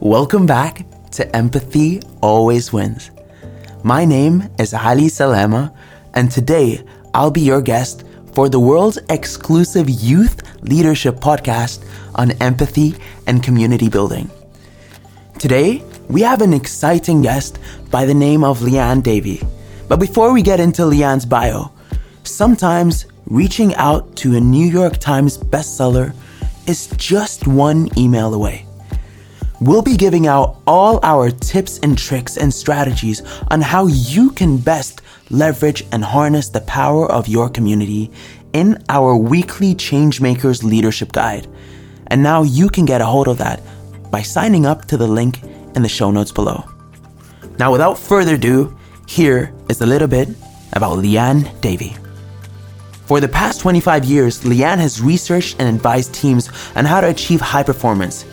Welcome back to Empathy Always Wins. My name is Ally Salama, and today I'll be your guest for the world's exclusive youth leadership podcast on empathy and community building. Today, we have an exciting guest by the name of Liane Davey. But before we get into Liane's bio, sometimes reaching out to a New York Times bestseller is just one email away. We'll be giving out all our tips and tricks and strategies on how you can best leverage and harness the power of your community in our weekly Changemakers Leadership Guide. And now you can get a hold of that by signing up to the link in the show notes below. Now, without further ado, here is a little bit about Liane Davey. For the past 25 years, Liane has researched and advised teams on how to achieve high performance.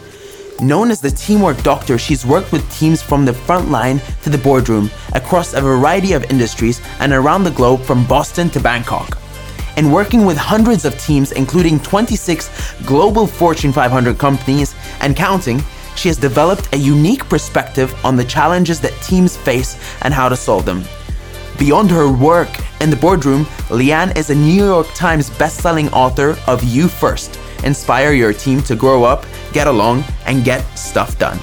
Known as the teamwork doctor, she's worked with teams from the front line to the boardroom across a variety of industries and around the globe from Boston to Bangkok. And working with hundreds of teams, including 26 global Fortune 500 companies and counting, she has developed a unique perspective on the challenges that teams face and how to solve them. Beyond her work in the boardroom, Liane is a New York Times bestselling author of You First Inspire Your Team to Grow Up get along, and get stuff done.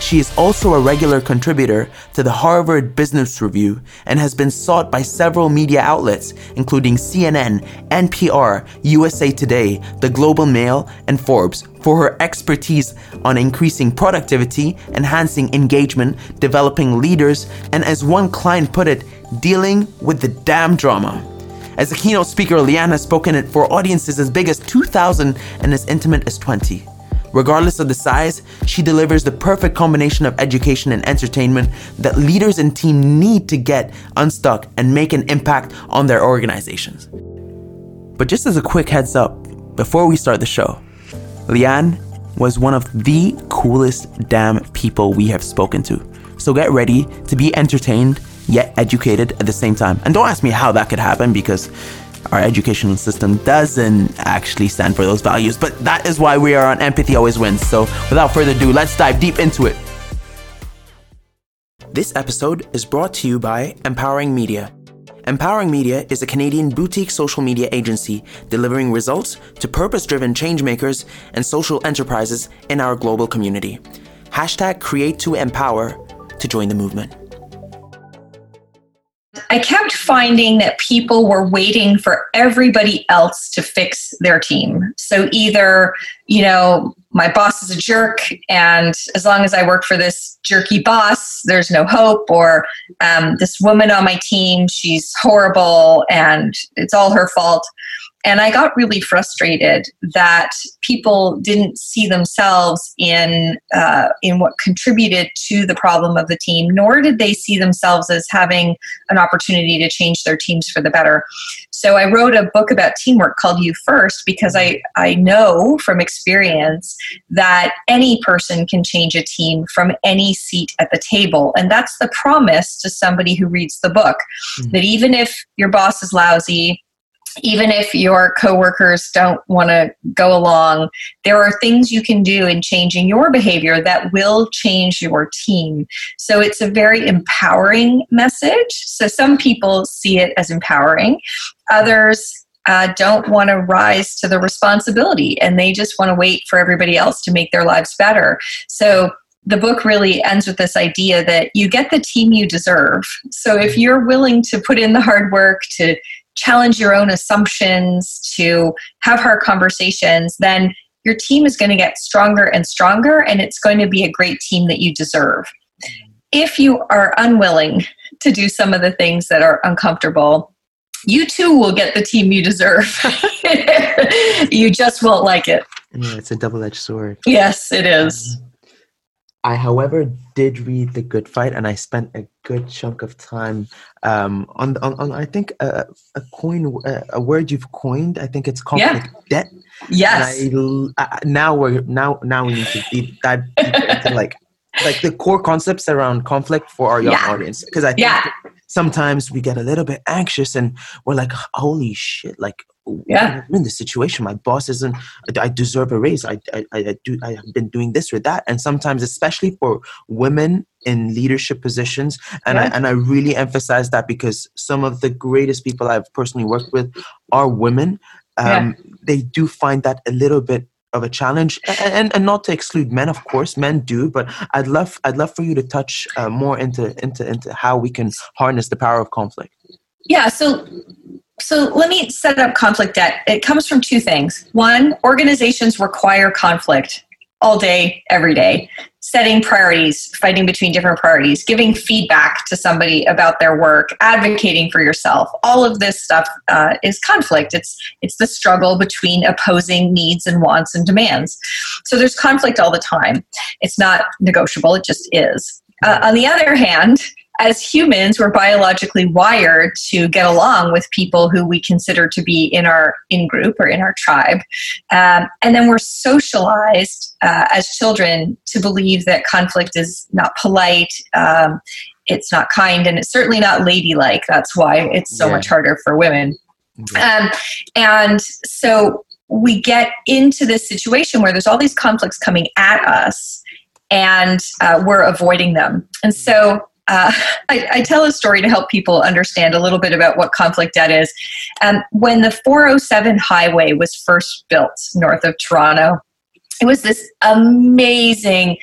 She is also a regular contributor to the Harvard Business Review and has been sought by several media outlets, including CNN, NPR, USA Today, The Globe and Mail, and Forbes, for her expertise on increasing productivity, enhancing engagement, developing leaders, and as one client put it, dealing with the damn drama. As a keynote speaker, Liane has spoken it for audiences as big as 2,000 and as intimate as 20. Regardless of the size, she delivers the perfect combination of education and entertainment that leaders and team need to get unstuck and make an impact on their organizations. But just as a quick heads up, before we start the show, Liane was one of the coolest damn people we have spoken to. So get ready to be entertained yet educated at the same time. And don't ask me how that could happen because our educational system doesn't actually stand for those values. But that is why we are on Empathy Always Wins. So without further ado, let's dive deep into it. This episode is brought to you by Empowering Media. Empowering Media is a Canadian boutique social media agency delivering results to purpose driven changemakers and social enterprises in our global community. Hashtag create to empower to join the movement. I kept finding that people were waiting for everybody else to fix their team. So either, you know, my boss is a jerk, and as long as I work for this jerky boss, there's no hope, or um, this woman on my team, she's horrible and it's all her fault. And I got really frustrated that people didn't see themselves in uh, in what contributed to the problem of the team, nor did they see themselves as having an opportunity to change their teams for the better. So I wrote a book about teamwork called You First because I, I know from experience that any person can change a team from any seat at the table. And that's the promise to somebody who reads the book mm-hmm. that even if your boss is lousy, even if your coworkers don't want to go along, there are things you can do in changing your behavior that will change your team. So it's a very empowering message. So some people see it as empowering, others uh, don't want to rise to the responsibility and they just want to wait for everybody else to make their lives better. So the book really ends with this idea that you get the team you deserve. So if you're willing to put in the hard work to challenge your own assumptions, to have hard conversations, then your team is going to get stronger and stronger, and it's going to be a great team that you deserve. If you are unwilling to do some of the things that are uncomfortable, you too will get the team you deserve. you just won't like it. Yeah, it's a double edged sword. Yes, it is. I, however, did read The Good Fight, and I spent a good chunk of time um, on, on, on, I think, a, a coin, a, word you've coined. I think it's conflict yeah. debt. Yes. I, I, now we're now now we need to deep dive into like like the core concepts around conflict for our young yeah. audience because I think yeah. sometimes we get a little bit anxious and we're like, holy shit, like yeah. I'm in this situation my boss isn't i deserve a raise. I, I i do i have been doing this or that. And sometimes especially for women in leadership positions and yeah. i and i really emphasize that because some of the greatest people i've personally worked with are women. Um, yeah. they do find that a little bit of a challenge and, and not to exclude men of course men do but i'd love i'd love for you to touch uh, more into into into how we can harness the power of conflict. Yeah so so let me set up conflict debt it comes from two things one organizations require conflict all day every day setting priorities, fighting between different priorities, giving feedback to somebody about their work, advocating for yourself. All of this stuff uh, is conflict. It's it's the struggle between opposing needs and wants and demands. So there's conflict all the time. It's not negotiable. It just is. Uh, on the other hand, as humans, we're biologically wired to get along with people who we consider to be in our in group or in our tribe, um, and then we're socialized uh, as children to believe that conflict is not polite. Um, it's not kind and it's certainly not ladylike. That's why it's so yeah. much harder for women. Um, and so we get into this situation where there's all these conflicts coming at us and uh, we're avoiding them. And so uh, I, I, tell a story to help people understand a little bit about what conflict debt is. Um, when the 407 highway was first built north of Toronto, it was this amazing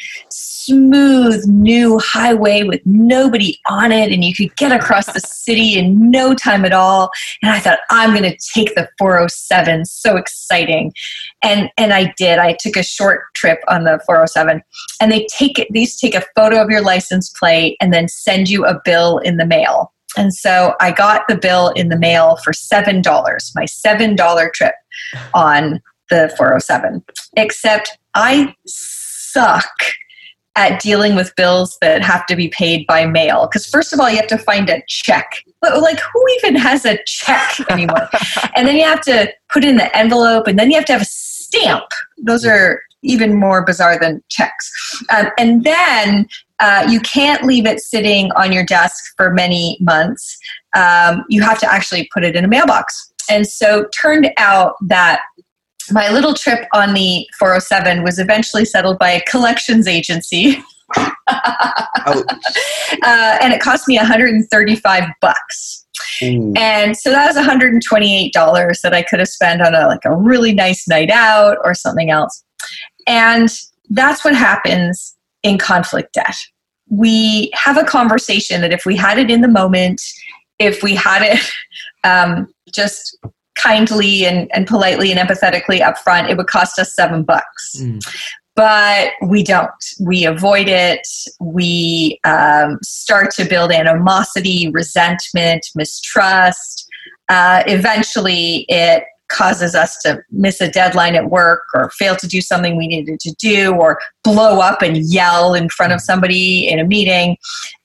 smooth new highway with nobody on it and you could get across the city in no time at all. And i thought i'm going to take the 407 so exciting. And and i did. I took a short trip on the 407 and they take it these take a photo of your license plate and then send you a bill in the mail. And so i got the bill in the mail for $7 my $7 trip on the 407 except i suck at dealing with bills that have to be paid by mail. Because, first of all, you have to find a check. But, Like, who even has a check anymore? and then you have to put in the envelope, and then you have to have a stamp. Those are even more bizarre than checks. Um, and then uh, you can't leave it sitting on your desk for many months. Um, you have to actually put it in a mailbox. And so, turned out that my little trip on the 407 was eventually settled by a collections agency. uh, and it cost me 135 bucks. And so that was $128 that I could have spent on a like a really nice night out or something else. And that's what happens in conflict debt. We have a conversation that if we had it in the moment, if we had it um, just kindly and, and politely and empathetically up front, it would cost us seven bucks. Mm. But we don't. We avoid it. We um, start to build animosity, resentment, mistrust. Uh, eventually, it causes us to miss a deadline at work or fail to do something we needed to do or blow up and yell in front of somebody in a meeting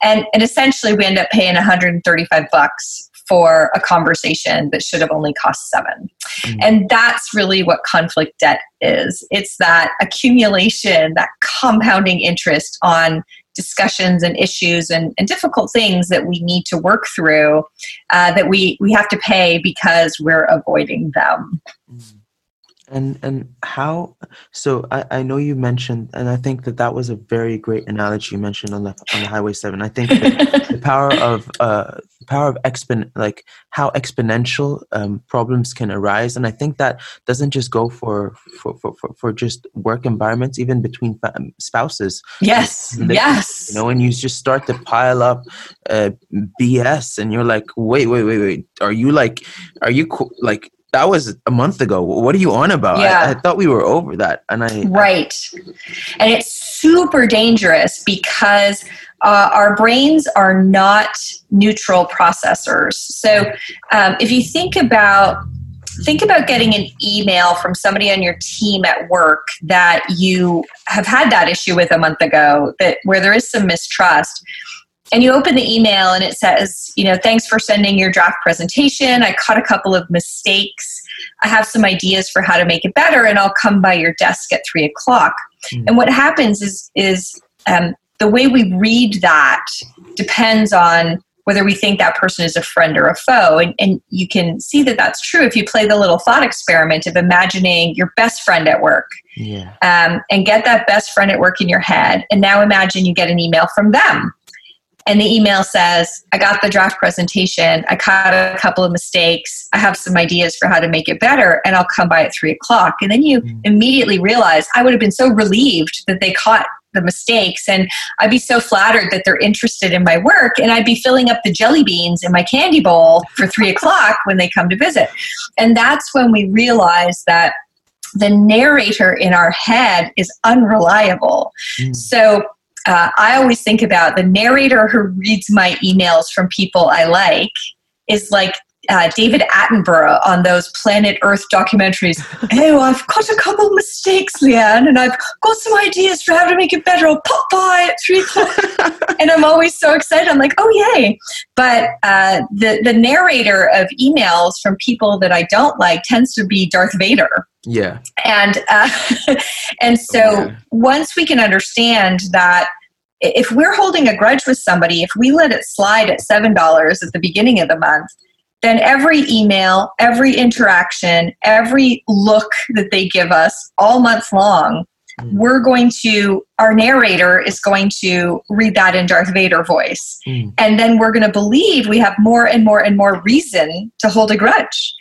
and, and essentially we end up paying 135 bucks for a conversation that should have only cost seven. Mm. And that's really what conflict debt is it's that accumulation, that compounding interest on discussions and issues and, and difficult things that we need to work through uh, that we, we have to pay because we're avoiding them. Mm. And and how? So I, I know you mentioned, and I think that that was a very great analogy you mentioned on the on the Highway Seven. I think the power of uh, the power of expon like how exponential um, problems can arise, and I think that doesn't just go for for for, for, for just work environments, even between um, spouses. Yes, yes. You know, and you just start to pile up uh, BS, and you're like, wait, wait, wait, wait. Are you like, are you co- like? That was a month ago. What are you on about? Yeah. I, I thought we were over that. And I right, and it's super dangerous because uh, our brains are not neutral processors. So um, if you think about think about getting an email from somebody on your team at work that you have had that issue with a month ago that where there is some mistrust and you open the email and it says, you know, thanks for sending your draft presentation. I caught a couple of mistakes. I have some ideas for how to make it better, and I'll come by your desk at three o'clock. Mm. And what happens is is um, the way we read that depends on whether we think that person is a friend or a foe. And, and you can see that that's true if you play the little thought experiment of imagining your best friend at work. Yeah. Um, and get that best friend at work in your head. And now imagine you get an email from them. And the email says, I got the draft presentation. I caught a couple of mistakes. I have some ideas for how to make it better, and I'll come by at three o'clock. And then you mm. immediately realize I would have been so relieved that they caught the mistakes and I'd be so flattered that they're interested in my work and I'd be filling up the jelly beans in my candy bowl for three o'clock when they come to visit. And that's when we realize that the narrator in our head is unreliable. Mm. So uh, I always think about the narrator who reads my emails from people I like is like uh, David Attenborough on those Planet Earth documentaries. oh, I've got a couple of mistakes, Liane, and I've got some ideas for how to make it better. I'll pop by at three o'clock. and I'm always so excited. I'm like, oh, yay. But uh, the, the narrator of emails from people that I don't like tends to be Darth Vader. Yeah. And uh, and so yeah. once we can understand that if we're holding a grudge with somebody, if we let it slide at seven dollars at the beginning of the month, then every email, every interaction, every look that they give us all month long Mm. we're going to our narrator is going to read that in darth vader voice mm. and then we're going to believe we have more and more and more reason to hold a grudge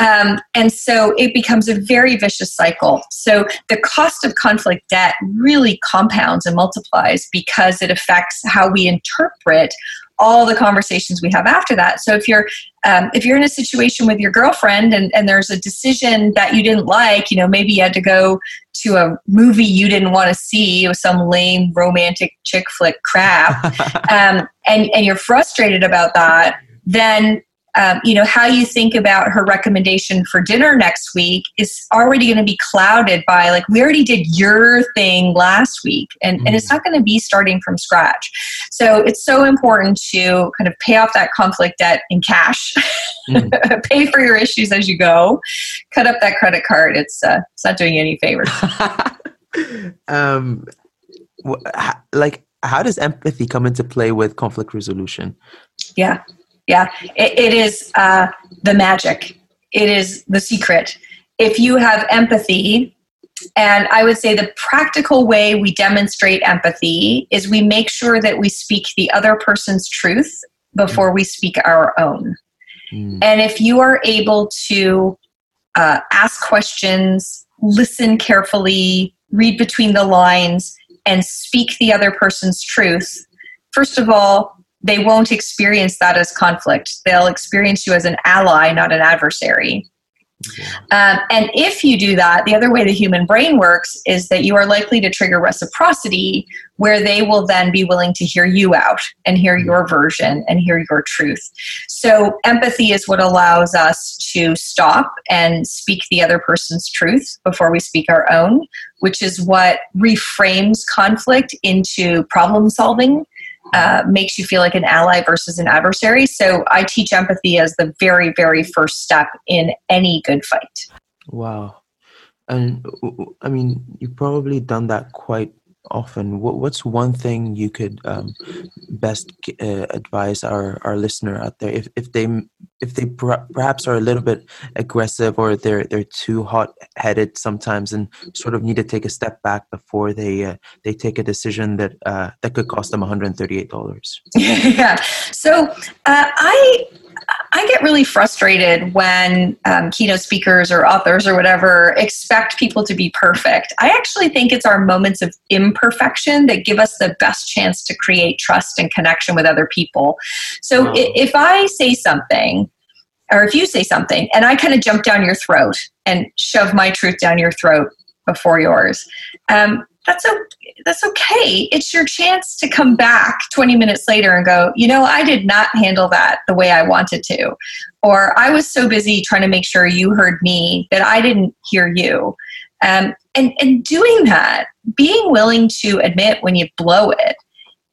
um, and so it becomes a very vicious cycle so the cost of conflict debt really compounds and multiplies because it affects how we interpret all the conversations we have after that. So if you're um, if you're in a situation with your girlfriend and, and there's a decision that you didn't like, you know, maybe you had to go to a movie you didn't want to see with some lame romantic chick flick crap, um, and and you're frustrated about that, then um, you know how you think about her recommendation for dinner next week is already going to be clouded by like we already did your thing last week and, mm. and it's mm. not going to be starting from scratch so it's so important to kind of pay off that conflict debt in cash mm. pay for your issues as you go cut up that credit card it's uh, it's not doing you any favors um like how does empathy come into play with conflict resolution yeah yeah, it, it is uh, the magic. It is the secret. If you have empathy, and I would say the practical way we demonstrate empathy is we make sure that we speak the other person's truth before we speak our own. Mm. And if you are able to uh, ask questions, listen carefully, read between the lines, and speak the other person's truth, first of all, they won't experience that as conflict. They'll experience you as an ally, not an adversary. Um, and if you do that, the other way the human brain works is that you are likely to trigger reciprocity, where they will then be willing to hear you out and hear your version and hear your truth. So, empathy is what allows us to stop and speak the other person's truth before we speak our own, which is what reframes conflict into problem solving uh, makes you feel like an ally versus an adversary. So I teach empathy as the very, very first step in any good fight. Wow. And I mean, you've probably done that quite often. what, what's one thing you could um, best uh, advise our, our listener out there if, if they if they perhaps are a little bit aggressive or they're they're too hot headed sometimes and sort of need to take a step back before they uh, they take a decision that uh, that could cost them one hundred thirty eight dollars. yeah. So uh, I I get really frustrated when um, keynote speakers or authors or whatever expect people to be perfect. I actually think it's our moments of imperfection that give us the best chance to create trust and connection with other people. So if I say something, or if you say something, and I kind of jump down your throat and shove my truth down your throat before yours, um, that's that's okay. It's your chance to come back 20 minutes later and go, you know, I did not handle that the way I wanted to. Or I was so busy trying to make sure you heard me that I didn't hear you. Um, and, and doing that, being willing to admit when you blow it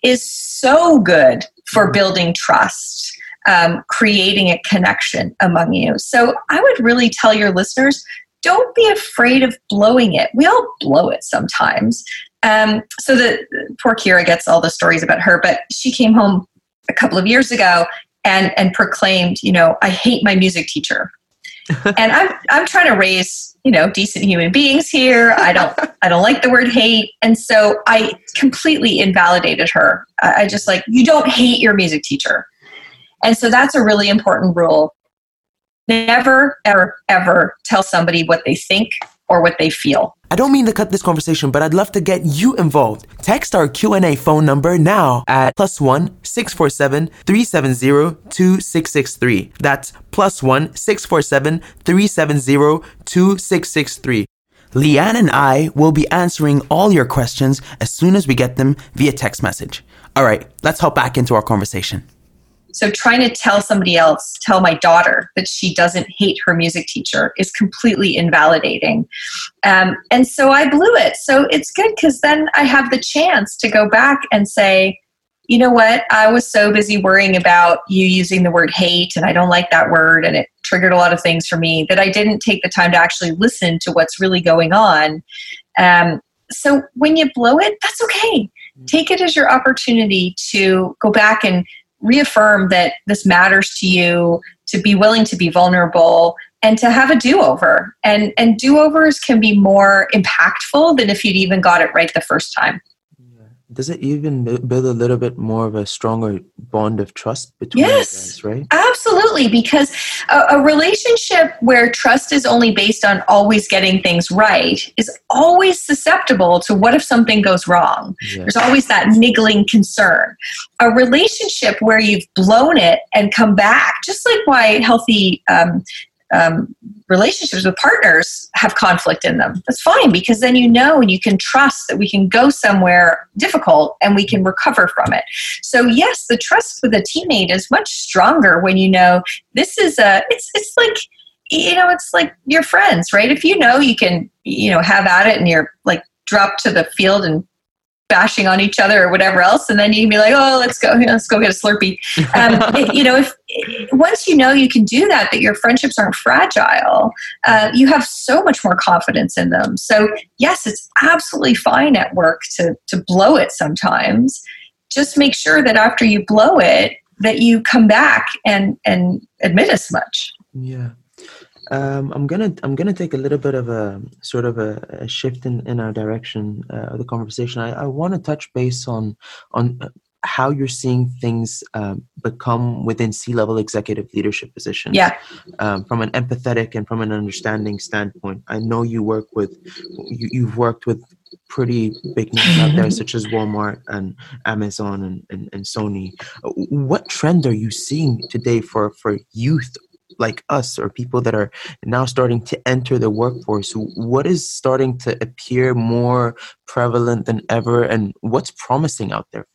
is so good for mm-hmm. building trust, um, creating a connection among you. So I would really tell your listeners don't be afraid of blowing it. We all blow it sometimes. Um, so the poor Kira gets all the stories about her, but she came home a couple of years ago and and proclaimed, you know, I hate my music teacher. and I'm I'm trying to raise, you know, decent human beings here. I don't I don't like the word hate. And so I completely invalidated her. I, I just like, you don't hate your music teacher. And so that's a really important rule. Never, ever, ever tell somebody what they think or what they feel. I don't mean to cut this conversation, but I'd love to get you involved. Text our Q&A phone number now at plus one six four seven three seven zero two six six three. That's plus one six four seven three seven zero two six six three. Liane and I will be answering all your questions as soon as we get them via text message. All right, let's hop back into our conversation. So trying to tell somebody else, tell my daughter that she doesn't hate her music teacher is completely invalidating. Um, and so I blew it. So it's good because then I have the chance to go back and say, you know what? I was so busy worrying about you using the word hate, and I don't like that word, and it triggered a lot of things for me that I didn't take the time to actually listen to what's really going on. Um, so when you blow it, that's okay. Take it as your opportunity to go back and reaffirm that this matters to you, to be willing to be vulnerable, and to have a do-over. And and do-overs can be more impactful than if you'd even got it right the first time does it even build a little bit more of a stronger bond of trust between yes, guys, right? Absolutely, because a, a, relationship where trust is only based on always getting things right is always susceptible to what if something goes wrong. Yes. There's always that niggling concern. A relationship where you've blown it and come back, just like why healthy um, um, relationships with partners have conflict in them. That's fine because then you know and you can trust that we can go somewhere difficult and we can recover from it. So yes, the trust with a teammate is much stronger when you know this is a. It's it's like you know it's like your friends, right? If you know you can you know have at it and you're like drop to the field and bashing on each other or whatever else, and then you can be like, "Oh, let's go, let's go get a Slurpee." Um, you know, if once you know you can do that, that your friendships aren't fragile, uh, you have so much more confidence in them. So, yes, it's absolutely fine at work to to blow it sometimes. Just make sure that after you blow it, that you come back and and admit as much. Yeah. Um, I'm gonna I'm gonna take a little bit of a sort of a, a shift in, in our direction uh, of the conversation. I, I want to touch base on on how you're seeing things um, become within C-level executive leadership positions. Yeah. Um, from an empathetic and from an understanding standpoint, I know you work with you, you've worked with pretty big names out there such as Walmart and Amazon and, and, and Sony. What trend are you seeing today for for youth like us or people that are now starting to enter the workforce what is starting to appear more prevalent than ever and what's promising out there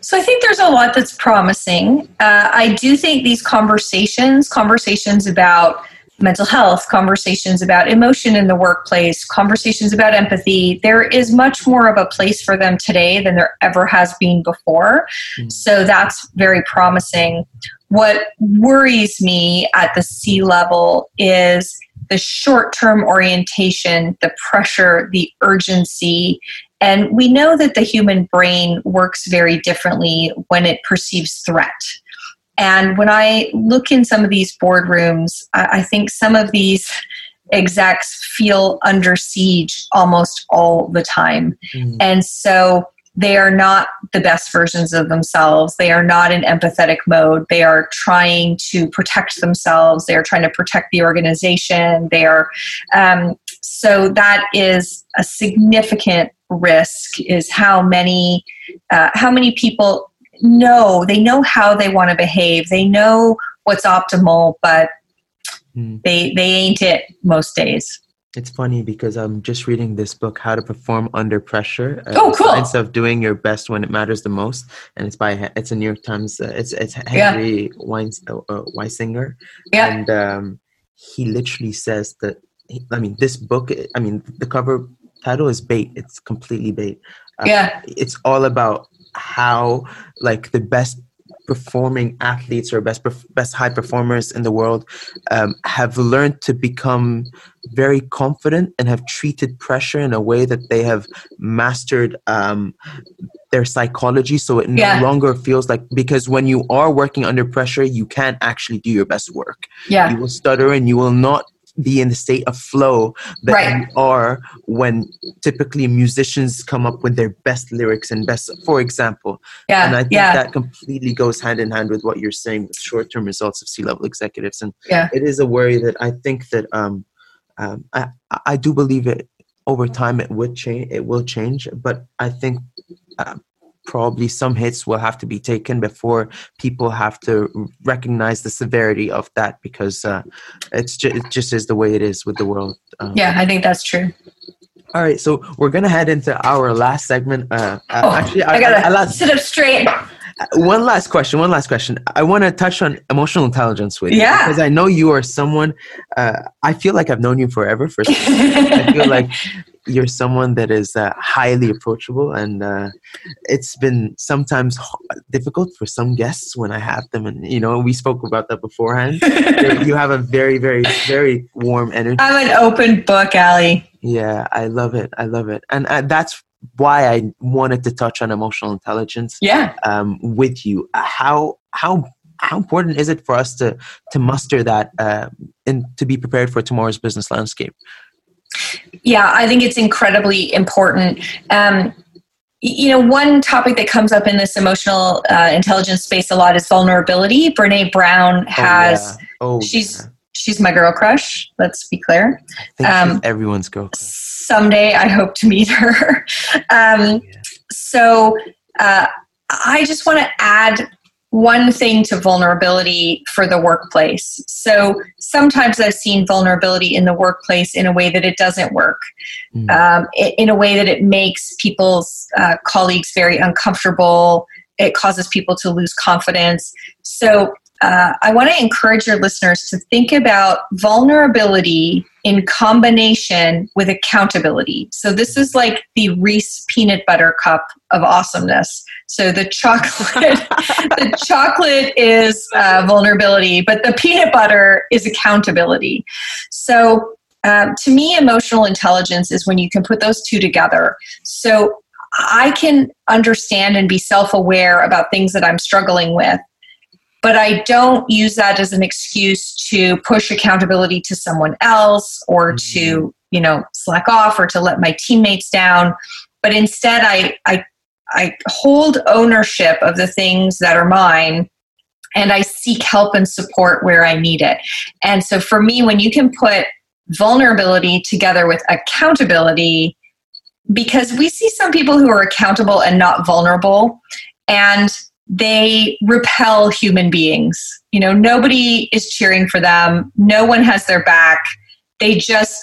so I think there's a lot that's promising. Uh, I do think these conversations, conversations about mental health, conversations about emotion in the workplace, conversations about empathy. There is much more of a place for them today than there ever has been before. Mm. So that's very promising. What worries me at the C level is the short term orientation, the pressure, the urgency. And we know that the human brain works very differently when it perceives threat. And when I look in some of these boardrooms, I, think some of these execs feel under siege almost all the time. Mm. And so they are not the best versions of themselves. They are not in empathetic mode. They are trying to protect themselves. They are trying to protect the organization. They are, um, so that is a significant risk. Is how many, uh, how many people know they know how they want to behave they know what's optimal but mm. they they ain't it most days it's funny because i'm just reading this book how to perform under pressure uh, oh cool science of doing your best when it matters the most and it's by it's a new york times uh, it's it's henry yeah. Weins, uh, uh, weisinger yeah. and um, he literally says that i mean this book i mean the cover title is bait. It's completely bait. Uh, yeah. it's all about how like the best performing athletes or best best high performers in the world um, have learned to become very confident and have treated pressure in a way that they have mastered um, their psychology. So it no Yeah. longer feels like because when you are working under pressure you can't actually do your best work. Yeah. you will stutter and you will not be in the state of flow that Right. you are when typically musicians come up with their best lyrics and best for example Yeah. and i think yeah. that completely goes hand in hand with what you're saying with short-term results of c-level executives and Yeah. it is a worry that i think that um, um i i do believe it over time it would change it will change but i think uh, probably some hits will have to be taken before people have to recognize the severity of that because uh, it's just it just is the way it is with the world um, yeah. I think that's true. all right so we're gonna head into our last segment uh, uh, Oh, actually I our- gotta our last- sit up straight. one last question one last question i want to touch on emotional intelligence with you Yeah. because i know you are someone uh, i feel like i've known you forever first i feel like you're someone that is uh, highly approachable and uh, it's been sometimes difficult for some guests when i have them and you know we spoke about that beforehand You're- have a very very very warm energy I'm an open book, Ally. yeah i love it i love it and uh, that's why i wanted to touch on emotional intelligence Yeah. um, with you. Uh, How how how important is it for us to to muster that uh, and to be prepared for tomorrow's business landscape? Yeah, I think it's incredibly important. Um, you know, one topic that comes up in this emotional uh, intelligence space a lot is vulnerability. Brene Brown has. oh, yeah. oh she's- yeah. She's my girl crush. Let's be clear. I think she's um, everyone's girl. Crush. Someday, I hope to meet her. um, so, uh, I just want to add one thing to vulnerability for the workplace. So sometimes I've seen vulnerability in the workplace in a way that it doesn't work, Mm. um, in a way that it makes people's uh, colleagues very uncomfortable. It causes people to lose confidence. So uh, I want to encourage your listeners to think about vulnerability in combination with accountability. So this is like the Reese peanut butter cup of awesomeness. So the chocolate, the chocolate is uh, vulnerability, but the peanut butter is accountability. So um, to me, emotional intelligence is when you can put those two together. So I can understand and be self aware about things that I'm struggling with, but I don't use that as an excuse to push accountability to someone else or to, you know, slack off or to let my teammates down. But instead, I, I, I hold ownership of the things that are mine and I seek help and support where I need it. And so for me, when you can put vulnerability together with accountability, because we see some people who are accountable and not vulnerable, and they repel human beings. You know, nobody is cheering for them, no one has their back. They just,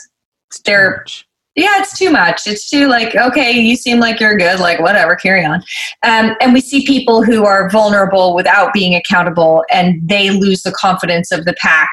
they're-. Yeah, it's too much. It's too like, okay, you seem like you're good, like whatever, carry on. Um, and we see people who are vulnerable without being accountable and they lose the confidence of the pack.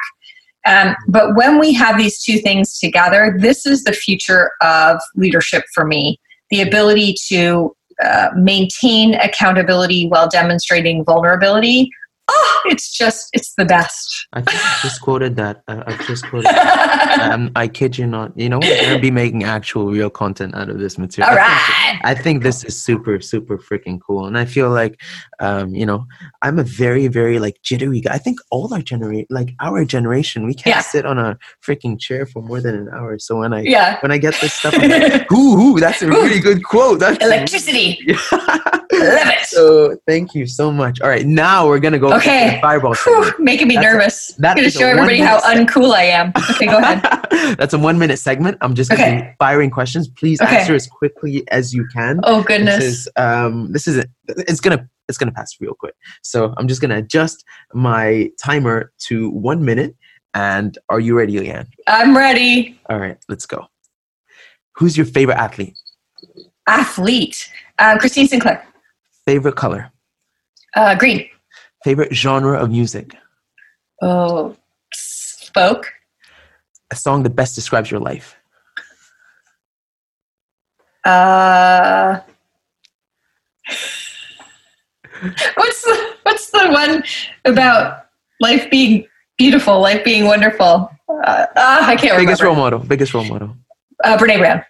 Um, but when we have these two things together, this is the future of leadership for me the ability to uh, maintain accountability while demonstrating vulnerability. Oh, it's just, it's the best. I think I just quoted that. I, I just quoted. um, I kid you not. You know, we're gonna be making actual real content out of this material. All I think- I think this is super, super freaking cool, and I feel like, um, you know, I'm a very, very like jittery guy. I think all our generate, like our generation, we can't Yeah. sit on a freaking chair for more than an hour. So when I Yeah. when I get this stuff, I'm like, ooh, ooh, that's a really good quote. That's Electricity. Love it. so thank you so much. All right, now we're gonna go Okay. to the fireball. Whew, making me That's a- nervous. that I'm to show everybody how uncool I am. Okay, go ahead. That's a one minute segment. I'm just gonna be firing questions. Please Okay. answer as quickly as you can. Oh This goodness. is um this is it's gonna it's gonna pass real quick. So I'm just gonna adjust my timer to one minute. And are you ready, Liane? I'm ready. All right, let's go. Who's your favorite athlete? Athlete. Uh, Christine Sinclair. Favorite color? Uh, green. Favorite genre of music? Oh, folk. A song that best describes your life? Uh, what's the what's the one about life being beautiful, life being wonderful? Uh, ah, I can't Biggest role model. Biggest role model. Uh, Brene Brown.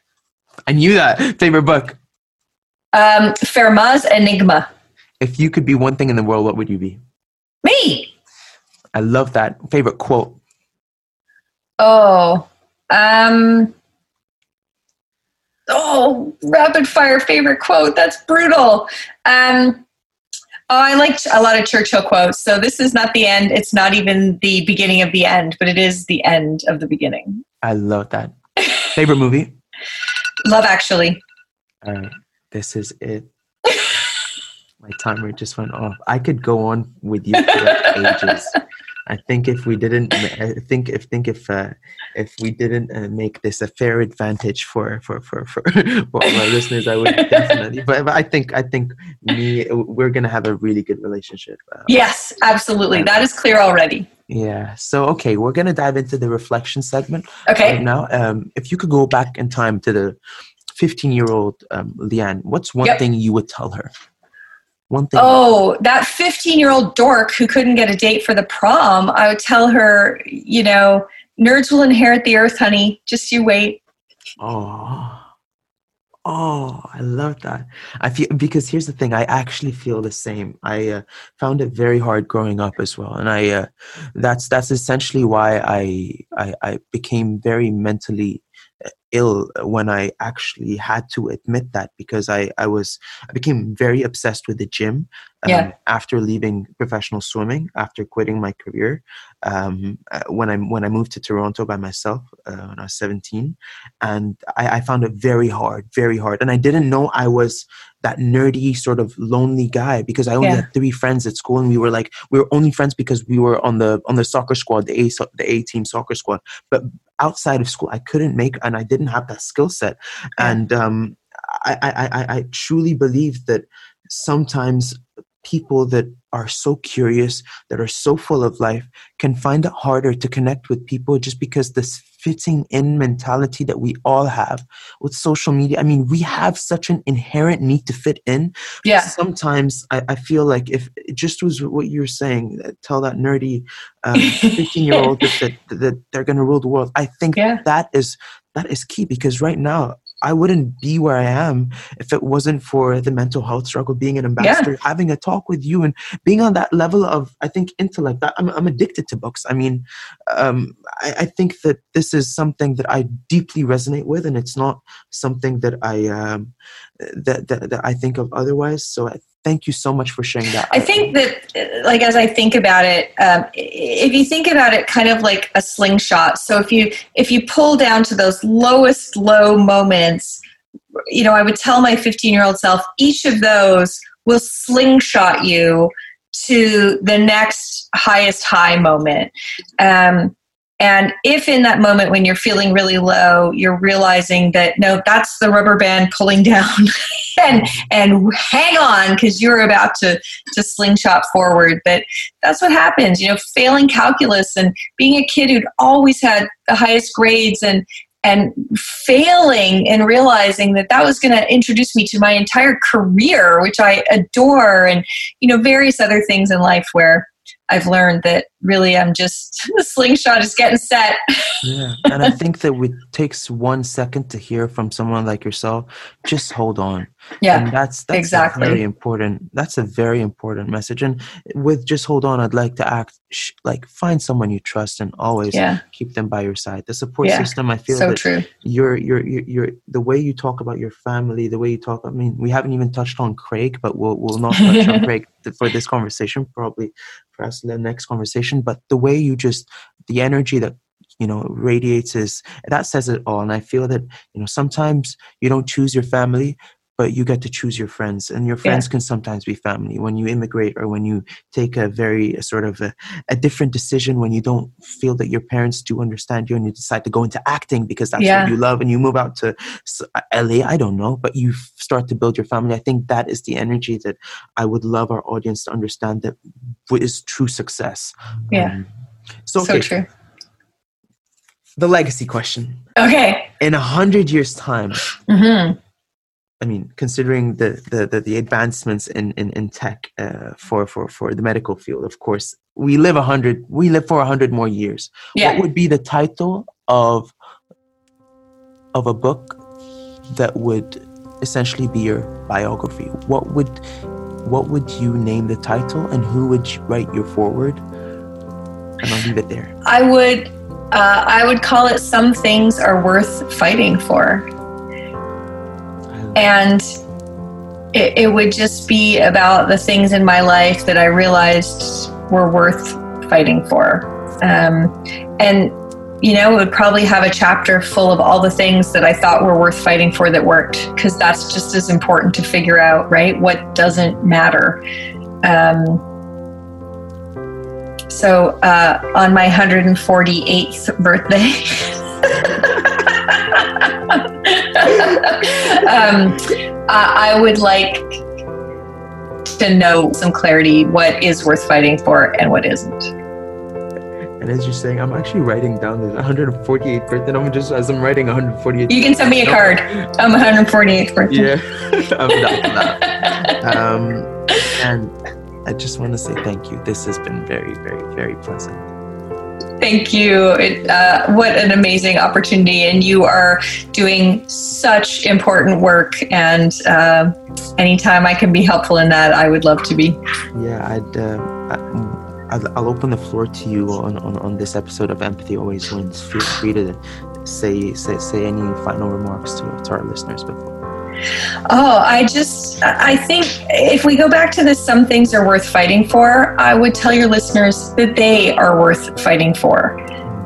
I knew that. Favorite book? Um, Fermat's Enigma. If you could be one thing in the world, what would you be? Me. I love that. Favorite quote? Oh, um, oh, rapid fire favorite quote. That's brutal. Um, oh, I liked a lot of Churchill quotes. So this is not the end. It's not even the beginning of the end, but it is the end of the beginning. I love that. Favorite movie? Love Actually. All right, this is it. My timer just went off. I could go on with you for ages. I think if we didn't, I think if think if uh, if we didn't uh, make this a fair advantage for for for for, for our listeners, I would definitely. But, but I think I think me, we're gonna have a really good relationship. Uh, yes, absolutely. That is clear already. Yeah. So okay, we're gonna dive into the reflection segment. Okay. Right now, um, if you could go back in time to the 15 year old um, Liane, what's one yep. thing you would tell her? One thing. Oh, that 15 year old dork who couldn't get a date for the prom. I would tell her, you know, nerds will inherit the earth, honey. Just you wait. Oh. Oh, I love that. I feel because here's the thing. I actually feel the same. I uh, found it very hard growing up as well, and I uh, that's that's essentially why I, I I became very mentally ill when I actually had to admit that because I, I was I became very obsessed with the gym um, yeah. after leaving professional swimming after quitting my career um, uh, when I when I moved to Toronto by myself uh, when I was 17 and I, I found it very hard very hard and I didn't know I was that nerdy sort of lonely guy because I only yeah. had three friends at school and we were like we were only friends because we were on the on the soccer squad the A the A team soccer squad but outside of school I couldn't make and I didn't have that skill set and um, I, I, I, I truly believe that sometimes people that are so curious, that are so full of life, can find it harder to connect with people just because this fitting in mentality that we all have with social media. I mean, we have such an inherent need to fit in. Yeah. Sometimes I, I feel like if it just was what you were saying, tell that nerdy um, 15 year old that, that, that, they're going to rule the world. I think yeah. that is that is key because right now I wouldn't be where I am if it wasn't for the mental health struggle, being an ambassador, yeah. having a talk with you, and being on that level of, I think, intellect. I'm, I'm addicted to books. I mean, um, I, I, think that this is something that I deeply resonate with, and it's not something that I um, that, that, that I think of otherwise. So I thank you so much for sharing that. I think that, like, as I think about it, um, if you think about it, kind of like a slingshot. So if you if you pull down to those lowest low moments, you know, I would tell my 15 year old self, each of those will slingshot you to the next highest high moment. Um, and if in that moment when you're feeling really low, you're realizing that no, that's the rubber band pulling down and and hang on because you're about to to slingshot forward. But that's what happens, you know, failing calculus and being a kid who'd always had the highest grades and and failing and realizing that that was going to introduce me to my entire career which i adore and you know various other things in life where I've learned that really I'm just the slingshot is getting set. yeah, and I think that it takes one second to hear from someone like yourself. Just hold on. Yeah, and that's that's exactly very important. That's a very important message. And with just hold on, I'd like to act sh- like find someone you trust and always yeah. keep them by your side. The support yeah. system. I feel so that true. You're, you're you're you're the way you talk about your family, the way you talk. I mean, we haven't even touched on Craig, but we'll we'll not touch on Craig for this conversation. Probably for perhaps the next conversation but the way you just the energy that you know radiates is that says it all. And i feel that you know sometimes you don't choose your family but you get to choose your friends and your friends yeah. can sometimes be family. When you immigrate or when you take a very sort of a, a, different decision when you don't feel that your parents do understand you and you decide to go into acting because that's yeah. what you love and you move out to la i don't know but you start to build your family i think that is the energy that i would love our audience to understand that is true success. Yeah. Um, so, okay. so true. The legacy question. Okay. In a hundred years time mm-hmm I mean, considering the the, the, the advancements in in, in tech uh, for for for the medical field, of course, we live a hundred. We live for a hundred more years. Yeah. What would be the title of of a book that would essentially be your biography, what would what would you name the title and who would write your forward? And I'll leave it there. I would uh, I would call it some things are worth fighting for. And it, it would just be about the things in my life that I realized were worth fighting for. Um, and you know, it would probably have a chapter full of all the things that I thought were worth fighting for that worked, because that's just as important to figure out, right? What doesn't matter. Um, so uh, on my 148th birthday, um, I would like to know some clarity what is worth fighting for and what isn't. And as you're saying, I'm actually writing down this 148th birthday. I'm just as I'm writing 148th. You can send me a card. I'm 148th birthday. Yeah, I'm down for that. Um, and I just want to say thank you. This has been very, very, very pleasant. Thank you. It, uh, what an amazing opportunity. And you are doing such important work. And uh, anytime I can be helpful in that, I would love to be. Yeah, I'd. Uh, I'll, open the floor to you on, on, on this episode of Empathy Always Wins. Feel free to say say, say any final remarks to, to our listeners before. Oh, I just, I think if we go back to this, some things are worth fighting for, I would tell your listeners that they are worth fighting for.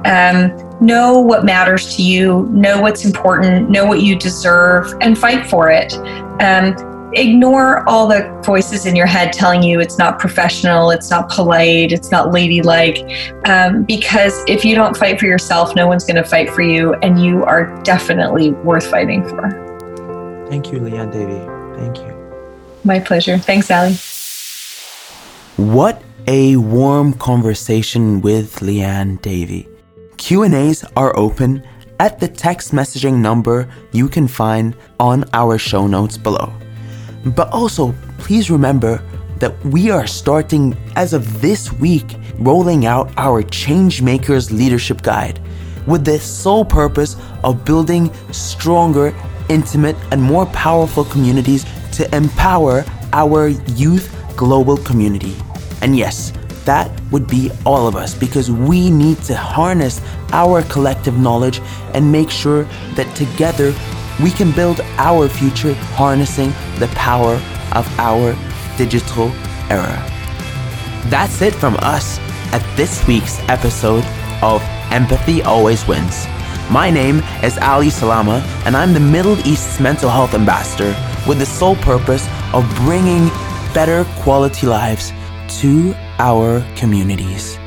Um, know what matters to you, know what's important, know what you deserve, and fight for it. Um, ignore all the voices in your head telling you it's not professional, it's not polite, it's not ladylike. Um, because if you don't fight for yourself, no one's going to fight for you, and you are definitely worth fighting for. Thank you, Liane Davey. Thank you. My pleasure. Thanks, Ally. What a warm conversation with Liane Davey. Q&As are open at the text messaging number you can find on our show notes below. But also, please remember that we are starting as of this week rolling out our Changemakers Leadership Guide with the sole purpose of building stronger, intimate, and more powerful communities to empower our youth global community. And yes, that would be all of us because we need to harness our collective knowledge and make sure that together we can build our future harnessing the power of our digital era. That's it from us at this week's episode of Empathy Always Wins. My name is Ally Salama, and I'm the Middle East's mental health ambassador with the sole purpose of bringing better quality lives to our communities.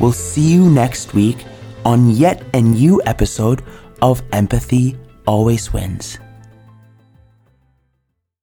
We'll see you next week on yet a new episode of Empathy always wins.